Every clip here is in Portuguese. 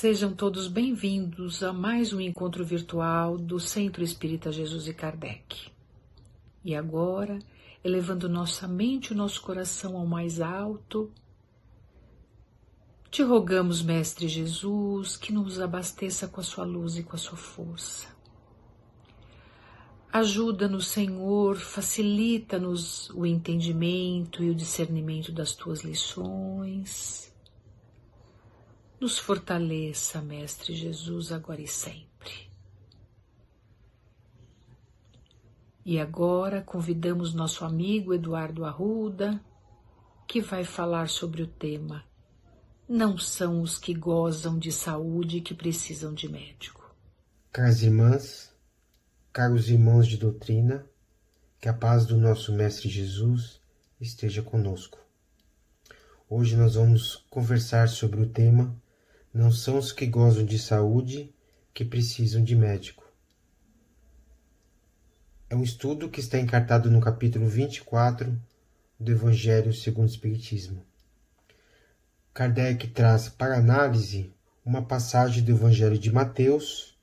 Sejam todos bem-vindos a mais um encontro virtual do Centro Espírita Jesus e Kardec. E agora, elevando nossa mente e nosso coração ao mais alto, te rogamos, Mestre Jesus, que nos abasteça com a sua luz e com a sua força. Ajuda-nos, Senhor, facilita-nos o entendimento e o discernimento das tuas lições nos fortaleça, Mestre Jesus, agora e sempre. E agora convidamos nosso amigo Eduardo Arruda, que vai falar sobre o tema Não são os que gozam de saúde que precisam de médico. Caras irmãs, caros irmãos de doutrina, que a paz do nosso Mestre Jesus esteja conosco. Hoje nós vamos conversar sobre o tema não são os que gozam de saúde que precisam de médico. É um estudo que está encartado no capítulo 24 do Evangelho segundo o Espiritismo. Kardec traz para análise uma passagem do Evangelho de Mateus,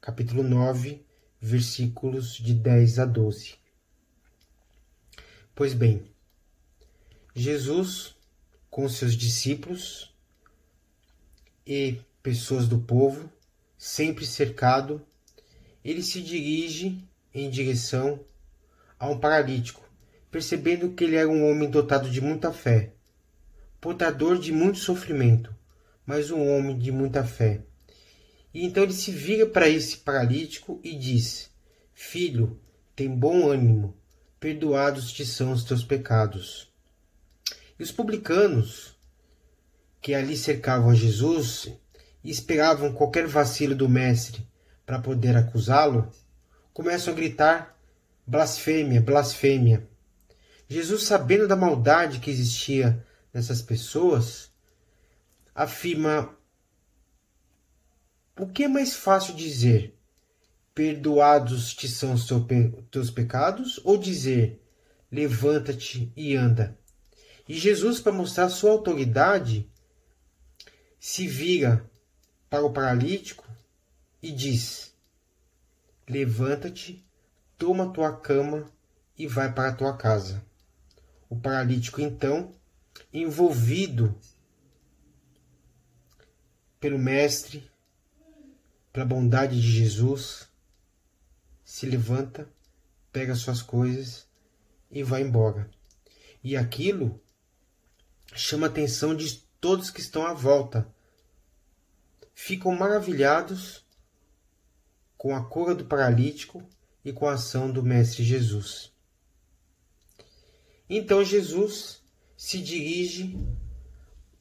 capítulo 9, versículos de 10 a 12. Pois bem, Jesus, com seus discípulos, e pessoas do povo, sempre cercado, ele se dirige em direção a um paralítico, percebendo que ele era um homem dotado de muita fé, portador de muito sofrimento, mas um homem de muita fé. E então ele se vira para esse paralítico e diz: Filho, tem bom ânimo, perdoados te são os teus pecados. E os publicanos, que ali cercavam Jesus e esperavam qualquer vacilo do Mestre para poder acusá-lo, começam a gritar blasfêmia, blasfêmia. Jesus, sabendo da maldade que existia nessas pessoas, afirma: O que é mais fácil dizer? Perdoados te são os teus pecados? Ou dizer: Levanta-te e anda? E Jesus, para mostrar sua autoridade, se vira para o paralítico e diz: Levanta-te, toma tua cama e vai para a tua casa. O paralítico, então, envolvido pelo Mestre, pela bondade de Jesus, se levanta, pega suas coisas e vai embora. E aquilo chama a atenção de todos que estão à volta ficam maravilhados com a cura do paralítico e com a ação do Mestre Jesus. Então Jesus se dirige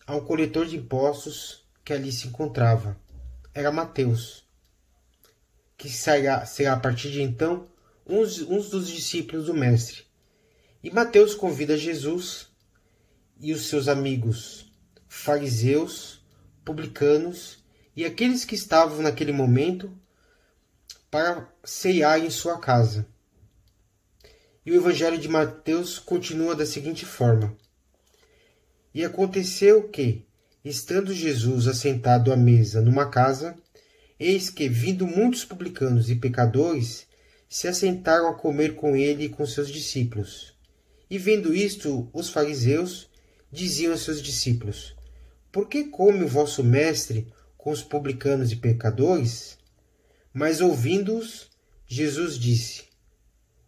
ao coletor de impostos que ali se encontrava. Era Mateus, que será, será a partir de então um, um dos discípulos do Mestre. E Mateus convida Jesus e os seus amigos fariseus, publicanos e aqueles que estavam naquele momento para ceiar em sua casa. E o Evangelho de Mateus continua da seguinte forma: E aconteceu que, estando Jesus assentado à mesa numa casa, eis que, vindo muitos publicanos e pecadores, se assentaram a comer com ele e com seus discípulos. E vendo isto, os fariseus diziam a seus discípulos: por que come o vosso mestre com os publicanos e pecadores? Mas ouvindo-os, Jesus disse: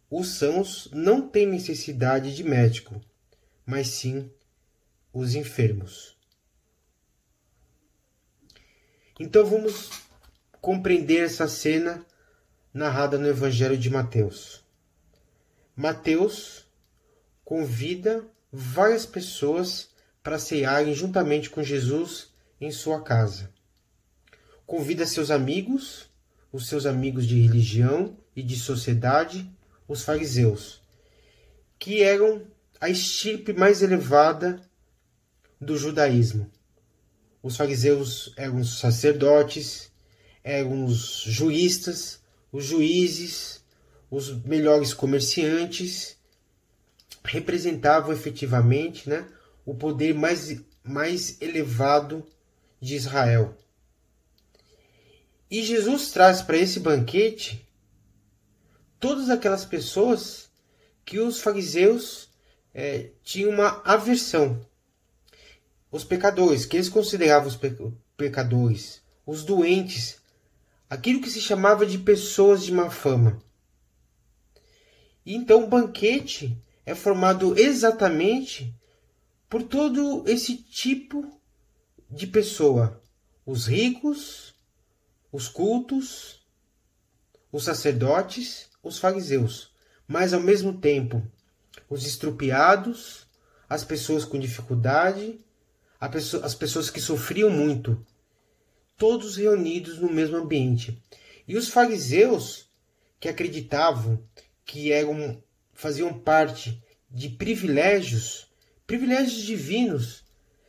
Os sãos não têm necessidade de médico, mas sim os enfermos. Então vamos compreender essa cena narrada no Evangelho de Mateus. Mateus convida várias pessoas para cearem juntamente com Jesus em sua casa. Convida seus amigos, os seus amigos de religião e de sociedade, os fariseus, que eram a estirpe mais elevada do judaísmo. Os fariseus eram os sacerdotes, eram os juristas, os juízes, os melhores comerciantes, representavam efetivamente né, o poder mais, mais elevado de Israel. E Jesus traz para esse banquete todas aquelas pessoas que os fariseus é, tinham uma aversão. Os pecadores, que eles consideravam os pecadores, os doentes, aquilo que se chamava de pessoas de má fama. E então o banquete é formado exatamente por todo esse tipo de pessoa: os ricos, os cultos, os sacerdotes, os fariseus, mas ao mesmo tempo os estrupiados, as pessoas com dificuldade, as pessoas que sofriam muito, todos reunidos no mesmo ambiente. E os fariseus, que acreditavam que eram, faziam parte de privilégios, privilégios divinos,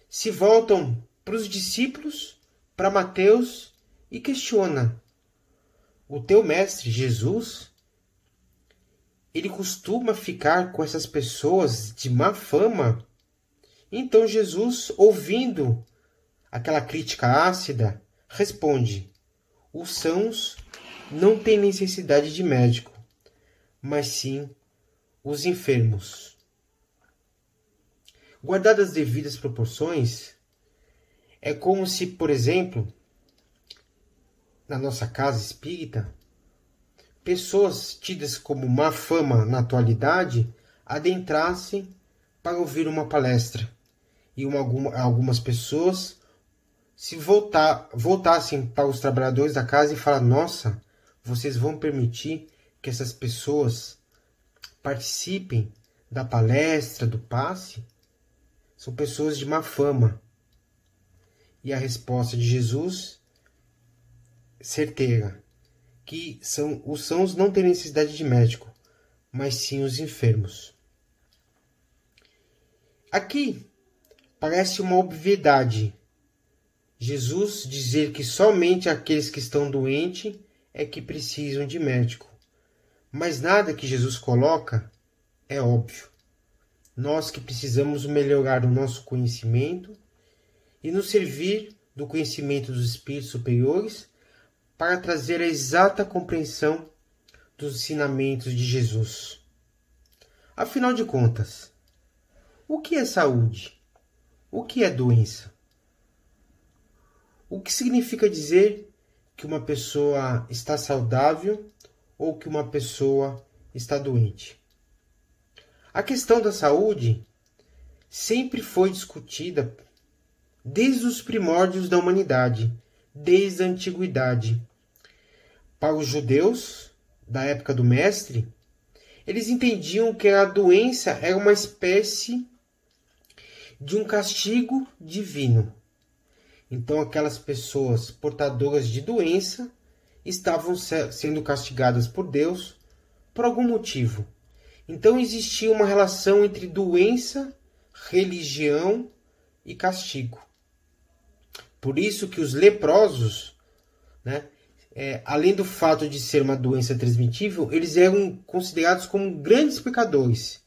se voltam para os discípulos, para Mateus e questiona: o teu mestre Jesus, ele costuma ficar com essas pessoas de má fama? Então Jesus, ouvindo aquela crítica ácida, responde: os sãos não têm necessidade de médico, mas sim os enfermos. Guardadas as devidas proporções, é como se, por exemplo, na nossa casa espírita, pessoas tidas como má fama na atualidade adentrassem para ouvir uma palestra e uma, algumas pessoas se voltar, voltassem para os trabalhadores da casa e falar: Nossa, vocês vão permitir que essas pessoas participem da palestra, do passe? São pessoas de má fama. E a resposta de Jesus, certeira, que são, os sãos não têm necessidade de médico, mas sim os enfermos. Aqui parece uma obviedade Jesus dizer que somente aqueles que estão doentes é que precisam de médico. Mas nada que Jesus coloca é óbvio. Nós que precisamos melhorar o nosso conhecimento e nos servir do conhecimento dos espíritos superiores para trazer a exata compreensão dos ensinamentos de Jesus. Afinal de contas, o que é saúde? O que é doença? O que significa dizer que uma pessoa está saudável ou que uma pessoa está doente? A questão da saúde sempre foi discutida desde os primórdios da humanidade, desde a antiguidade. Para os judeus, da época do Mestre, eles entendiam que a doença era uma espécie de um castigo divino. Então, aquelas pessoas portadoras de doença estavam sendo castigadas por Deus por algum motivo. Então, existia uma relação entre doença, religião e castigo. Por isso que os leprosos, né, é, além do fato de ser uma doença transmitível, eles eram considerados como grandes pecadores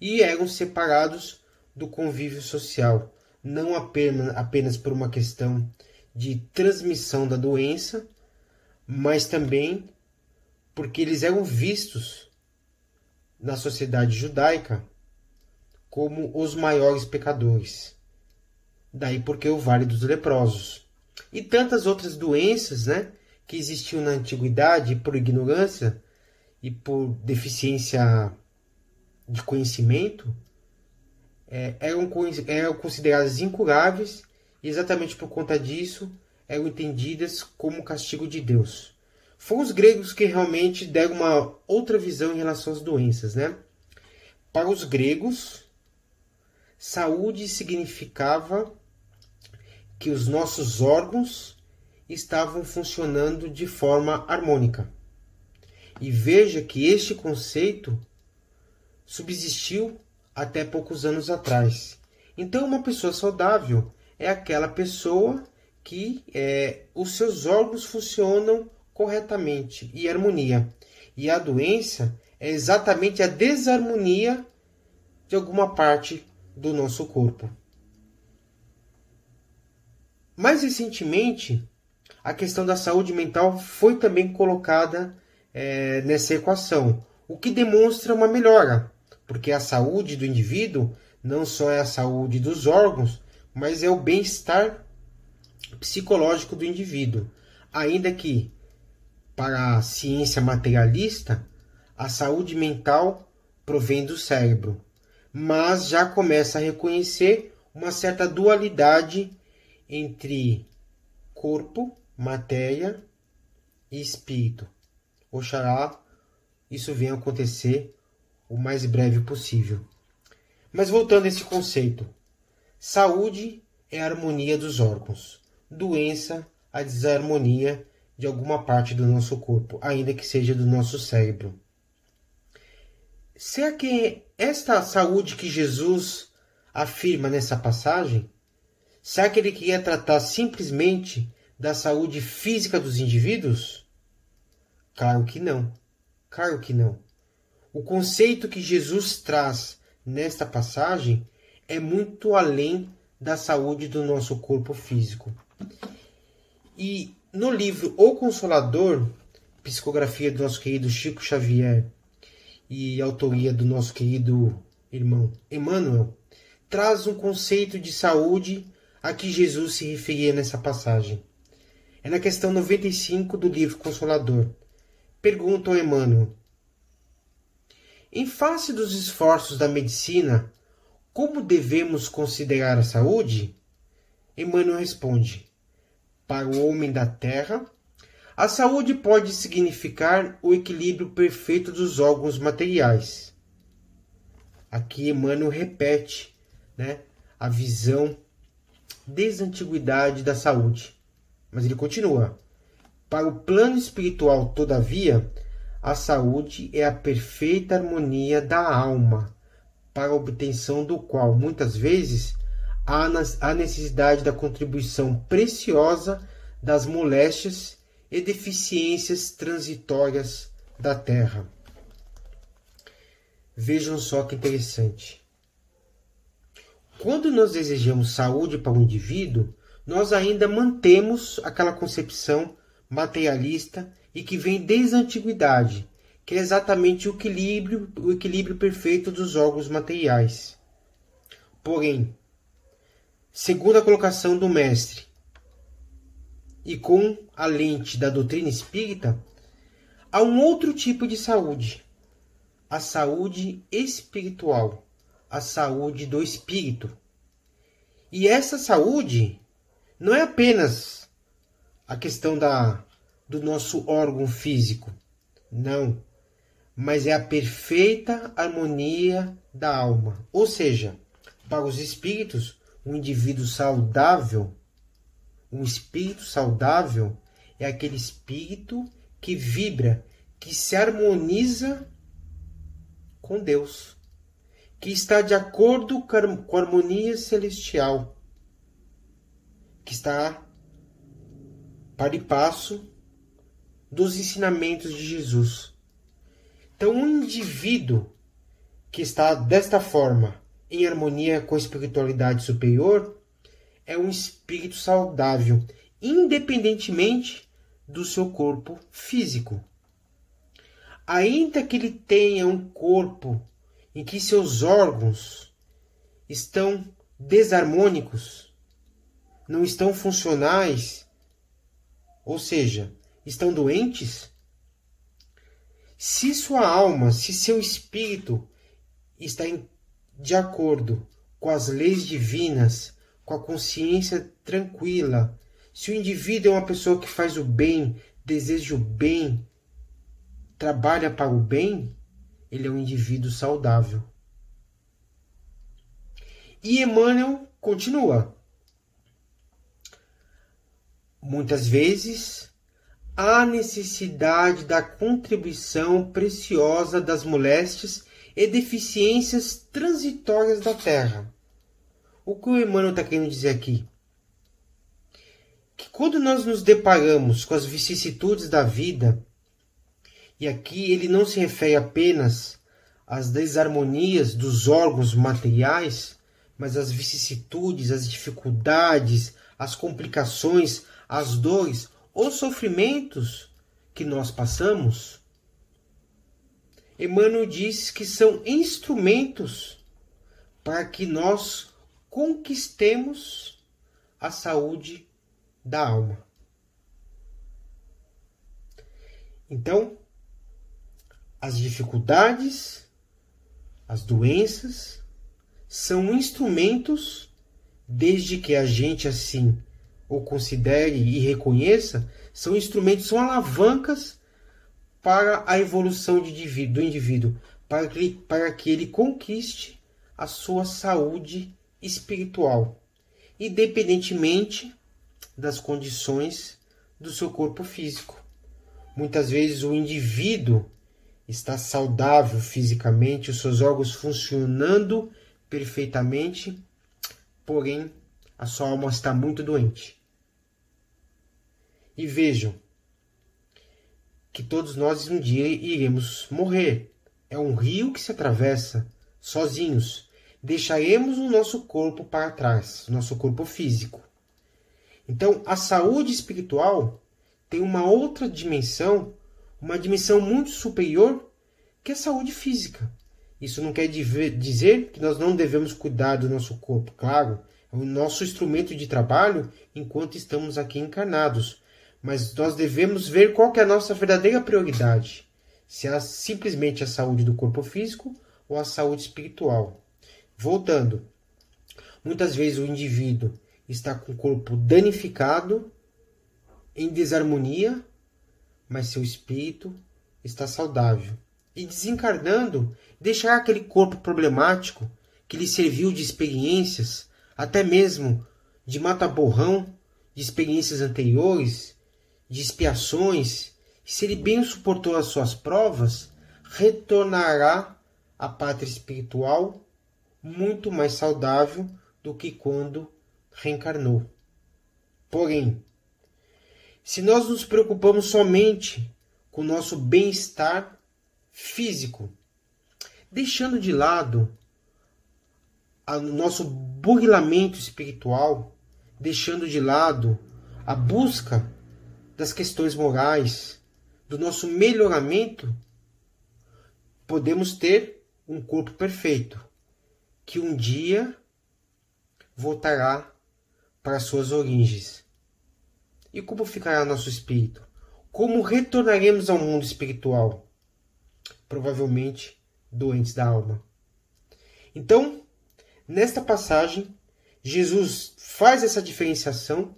e eram separados do convívio social não apenas, apenas por uma questão de transmissão da doença, mas também porque eles eram vistos na sociedade judaica como os maiores pecadores. Daí porque o Vale dos Leprosos. E tantas outras doenças né, que existiam na antiguidade por ignorância e por deficiência de conhecimento é, eram, eram consideradas incuráveis e exatamente por conta disso eram entendidas como castigo de Deus. Foram os gregos que realmente deram uma outra visão em relação às doenças, né? Para os gregos, saúde significava que os nossos órgãos estavam funcionando de forma harmônica. E veja que este conceito subsistiu até poucos anos atrás. Então, uma pessoa saudável é aquela pessoa que é, os seus órgãos funcionam corretamente e harmonia. E a doença é exatamente a desarmonia de alguma parte do nosso corpo. Mais recentemente, a questão da saúde mental foi também colocada é, nessa equação, o que demonstra uma melhora, porque a saúde do indivíduo não só é a saúde dos órgãos, mas é o bem-estar psicológico do indivíduo. Ainda que, para a ciência materialista, a saúde mental provém do cérebro, mas já começa a reconhecer uma certa dualidade entre corpo, matéria e espírito. Oxalá isso venha acontecer o mais breve possível. Mas voltando a esse conceito, saúde é a harmonia dos órgãos, doença a desarmonia de alguma parte do nosso corpo, ainda que seja do nosso cérebro. Será que esta saúde que Jesus afirma nessa passagem, será que ele queria tratar simplesmente da saúde física dos indivíduos? Claro que não. Claro que não. O conceito que Jesus traz nesta passagem é muito além da saúde do nosso corpo físico. E no livro O Consolador, psicografia do nosso querido Chico Xavier e autoria do nosso querido irmão Emmanuel, traz um conceito de saúde a que Jesus se referia nessa passagem. É na questão 95 do livro Consolador. Pergunta ao Emmanuel: Em face dos esforços da medicina, como devemos considerar a saúde? Emmanuel responde: Para o homem da terra, a saúde pode significar o equilíbrio perfeito dos órgãos materiais. Aqui Emmanuel repete né, a visão desde a antiguidade da saúde. Mas ele continua: Para o plano espiritual, todavia, a saúde é a perfeita harmonia da alma, para a obtenção do qual, muitas vezes, a necessidade da contribuição preciosa das moléstias e deficiências transitórias da terra. Vejam só que interessante. Quando nós desejamos saúde para o indivíduo, nós ainda mantemos aquela concepção materialista e que vem desde a antiguidade, que é exatamente o equilíbrio, o equilíbrio perfeito dos órgãos materiais. Porém, segundo a colocação do mestre, e com a lente da doutrina espírita, há um outro tipo de saúde, a saúde espiritual, a saúde do espírito. E essa saúde não é apenas a questão da, do nosso órgão físico, não, mas é a perfeita harmonia da alma. Ou seja, para os espíritos, um indivíduo saudável, um espírito saudável é aquele espírito que vibra, que se harmoniza com Deus, que está de acordo com a harmonia celestial, que está para e passo dos ensinamentos de Jesus. Então, um indivíduo que está desta forma, em harmonia com a espiritualidade superior, é um espírito saudável, independentemente do seu corpo físico. Ainda que ele tenha um corpo em que seus órgãos estão desarmônicos, não estão funcionais, ou seja, estão doentes, se sua alma, se seu espírito está em, de acordo com as leis divinas, com a consciência tranquila, se o indivíduo é uma pessoa que faz o bem, deseja o bem, trabalha para o bem, ele é um indivíduo saudável. E Emmanuel continua. Muitas vezes há necessidade da contribuição preciosa das moléstias e deficiências transitórias da Terra. O que o Emmanuel está querendo dizer aqui? Que quando nós nos deparamos com as vicissitudes da vida, e aqui ele não se refere apenas às desarmonias dos órgãos materiais, mas às vicissitudes, às dificuldades, às complicações, às dores, os sofrimentos que nós passamos, Emmanuel diz que são instrumentos para que nós conquistemos a saúde da alma. Então, as dificuldades, as doenças, são instrumentos, desde que a gente assim o considere e reconheça, são instrumentos, são alavancas para a evolução do indivíduo, para que, para que ele conquiste a sua saúde espiritual, independentemente das condições do seu corpo físico. Muitas vezes o indivíduo está saudável fisicamente, os seus órgãos funcionando perfeitamente, porém a sua alma está muito doente. E vejam que todos nós um dia iremos morrer. É um rio que se atravessa sozinhos. Deixaremos o nosso corpo para trás, nosso corpo físico. Então, a saúde espiritual tem uma outra dimensão uma dimensão muito superior que a saúde física. Isso não quer dizer que nós não devemos cuidar do nosso corpo, claro, é o nosso instrumento de trabalho enquanto estamos aqui encarnados. Mas nós devemos ver qual é a nossa verdadeira prioridade. Se é simplesmente a saúde do corpo físico ou a saúde espiritual. Voltando, muitas vezes o indivíduo está com o corpo danificado, em desarmonia, mas seu espírito está saudável. E desencarnando, deixará aquele corpo problemático que lhe serviu de experiências, até mesmo de mata-borrão, de experiências anteriores, de expiações, se ele bem suportou as suas provas, retornará à pátria espiritual muito mais saudável do que quando reencarnou. Porém, se nós nos preocupamos somente com o nosso bem-estar físico, deixando de lado o nosso burilamento espiritual, deixando de lado a busca das questões morais, do nosso melhoramento, podemos ter um corpo perfeito, que um dia voltará para suas origens. E como ficará nosso espírito? Como retornaremos ao mundo espiritual? Provavelmente doentes da alma. Então, nesta passagem, Jesus faz essa diferenciação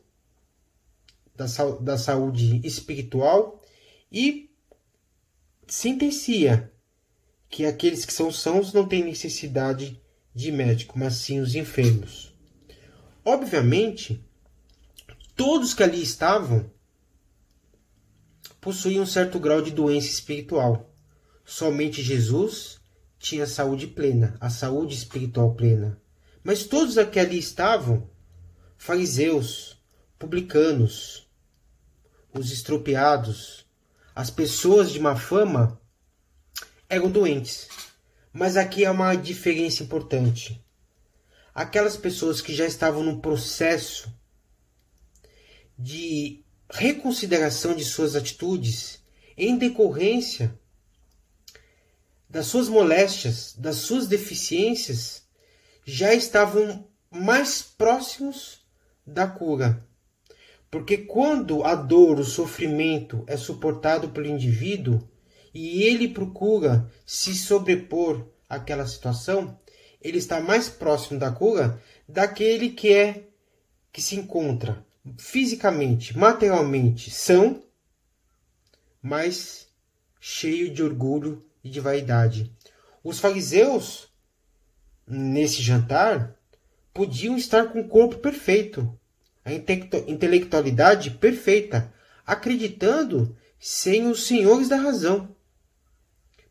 da, da saúde espiritual e sentencia que aqueles que são sãos não têm necessidade de médico, mas sim os enfermos. Obviamente, todos que ali estavam possuíam um certo grau de doença espiritual. Somente Jesus tinha saúde plena, a saúde espiritual plena. Mas todos que ali estavam, fariseus, publicanos, os estropiados, as pessoas de má fama, eram doentes. Mas aqui há uma diferença importante. Aquelas pessoas que já estavam no processo de reconsideração de suas atitudes em decorrência das suas moléstias, das suas deficiências, já estavam mais próximos da cura. Porque quando a dor, o sofrimento é suportado pelo indivíduo e ele procura se sobrepor àquela situação, ele está mais próximo da cura daquele que é que se encontra fisicamente, materialmente são, mas cheio de orgulho e de vaidade. Os fariseus, nesse jantar, podiam estar com o corpo perfeito, a intelectualidade perfeita, acreditando sem os senhores da razão.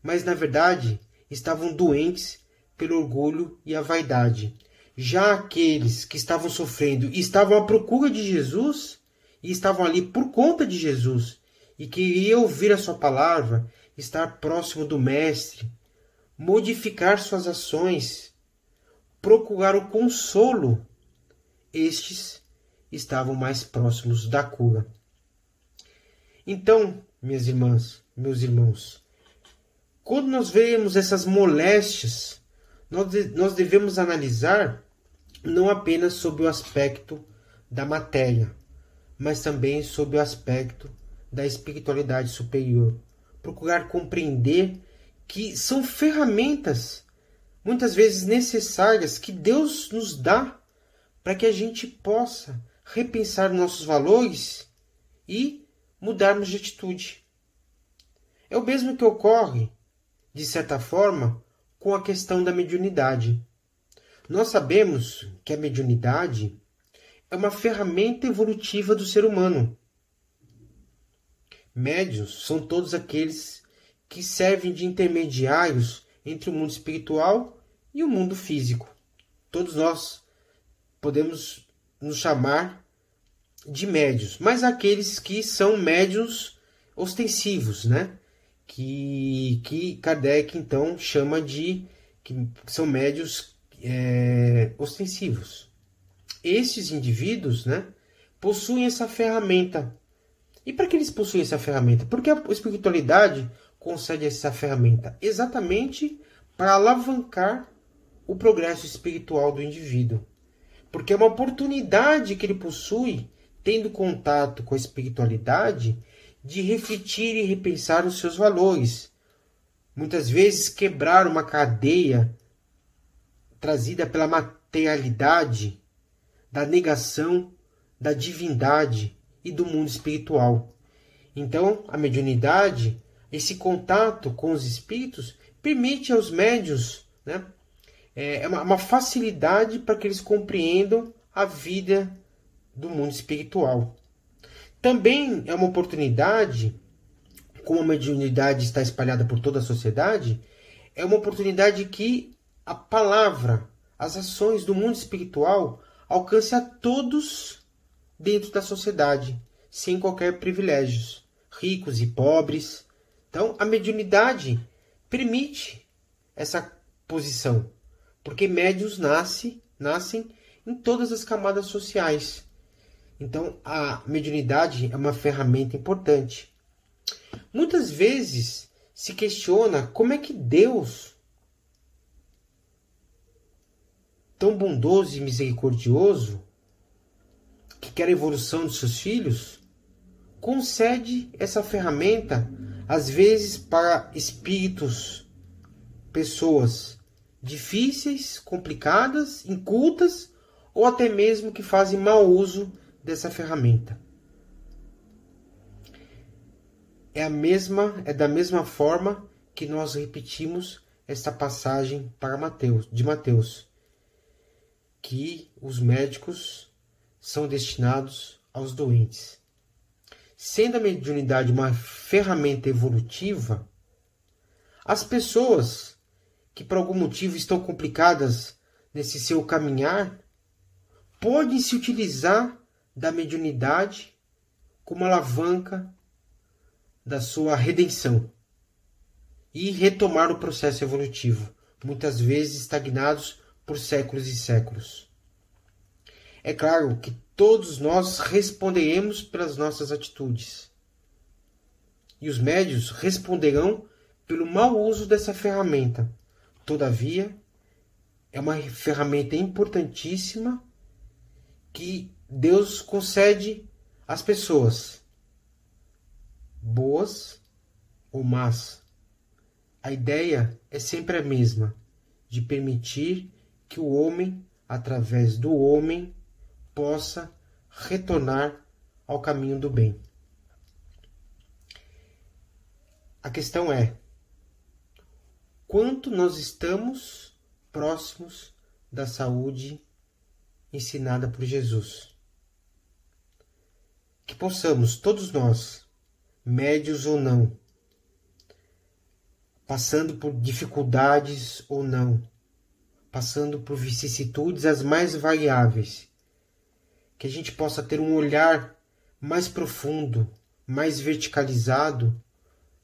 Mas, na verdade, estavam doentes pelo orgulho e a vaidade, já aqueles que estavam sofrendo e estavam à procura de Jesus, e estavam ali por conta de Jesus, e queriam ouvir a sua palavra, estar próximo do Mestre, modificar suas ações, procurar o consolo, estes estavam mais próximos da cura. Então, minhas irmãs, meus irmãos, quando nós vemos essas moléstias, nós, devemos analisar não apenas sobre o aspecto da matéria, mas também sobre o aspecto da espiritualidade superior. Procurar compreender que são ferramentas muitas vezes necessárias que Deus nos dá para que a gente possa repensar nossos valores e mudarmos de atitude. É o mesmo que ocorre, de certa forma, com a questão da mediunidade. Nós sabemos que a mediunidade é uma ferramenta evolutiva do ser humano. Médios são todos aqueles que servem de intermediários entre o mundo espiritual e o mundo físico. Todos nós podemos nos chamar de médios, mas aqueles que são médios ostensivos, né? Que, que Kardec então chama de que são médios é, ostensivos. Esses indivíduos, né, possuem essa ferramenta. E para que eles possuem essa ferramenta? Porque a espiritualidade concede essa ferramenta exatamente para alavancar o progresso espiritual do indivíduo. Porque é uma oportunidade que ele possui, tendo contato com a espiritualidade, de refletir e repensar os seus valores. Muitas vezes quebrar uma cadeia trazida pela materialidade, da negação da divindade e do mundo espiritual. Então, a mediunidade esse contato com os espíritos permite aos médios né, é uma, uma facilidade para que eles compreendam a vida do mundo espiritual. Também é uma oportunidade, como a mediunidade está espalhada por toda a sociedade, é uma oportunidade que a palavra, as ações do mundo espiritual alcance a todos dentro da sociedade, sem qualquer privilégios, ricos e pobres, então, a mediunidade permite essa posição, porque médios nasce, nascem em todas as camadas sociais. Então, a mediunidade é uma ferramenta importante. Muitas vezes se questiona como é que Deus, tão bondoso e misericordioso, que quer a evolução dos seus filhos, concede essa ferramenta às vezes para espíritos, pessoas difíceis, complicadas, incultas ou até mesmo que fazem mau uso dessa ferramenta. É a mesma, é da mesma forma que nós repetimos esta passagem para Mateus, de Mateus, que os médicos são destinados aos doentes. Sendo a mediunidade uma ferramenta evolutiva, as pessoas que por algum motivo estão complicadas nesse seu caminhar podem se utilizar da mediunidade como alavanca da sua redenção e retomar o processo evolutivo, muitas vezes estagnados por séculos e séculos. É claro que todos nós responderemos pelas nossas atitudes. E os médios responderão pelo mau uso dessa ferramenta. Todavia, é uma ferramenta importantíssima que Deus concede às pessoas, boas ou más. A ideia é sempre a mesma, de permitir que o homem, através do homem, possa retornar ao caminho do bem. A questão é: quanto nós estamos próximos da saúde ensinada por Jesus? Que possamos, todos nós, médios ou não, passando por dificuldades ou não, passando por vicissitudes as mais variáveis, que a gente possa ter um olhar mais profundo, mais verticalizado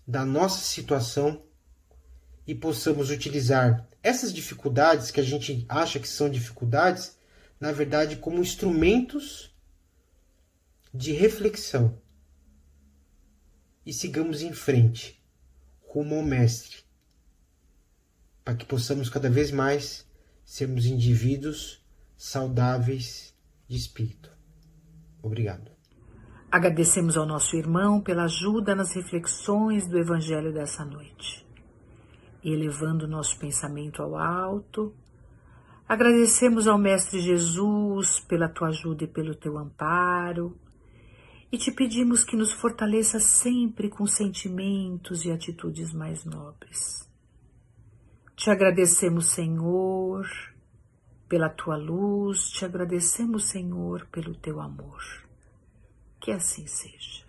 da nossa situação e possamos utilizar essas dificuldades que a gente acha que são dificuldades, na verdade, como instrumentos de reflexão. e sigamos em frente, rumo ao Mestre, para que possamos cada vez mais sermos indivíduos saudáveis de espírito. Obrigado. Agradecemos ao nosso irmão pela ajuda nas reflexões do Evangelho dessa noite. E elevando nosso pensamento ao alto, agradecemos ao Mestre Jesus pela tua ajuda e pelo teu amparo, e te pedimos que nos fortaleça sempre com sentimentos e atitudes mais nobres. Te agradecemos, Senhor, pela tua luz, te agradecemos, Senhor, pelo teu amor. Que assim seja.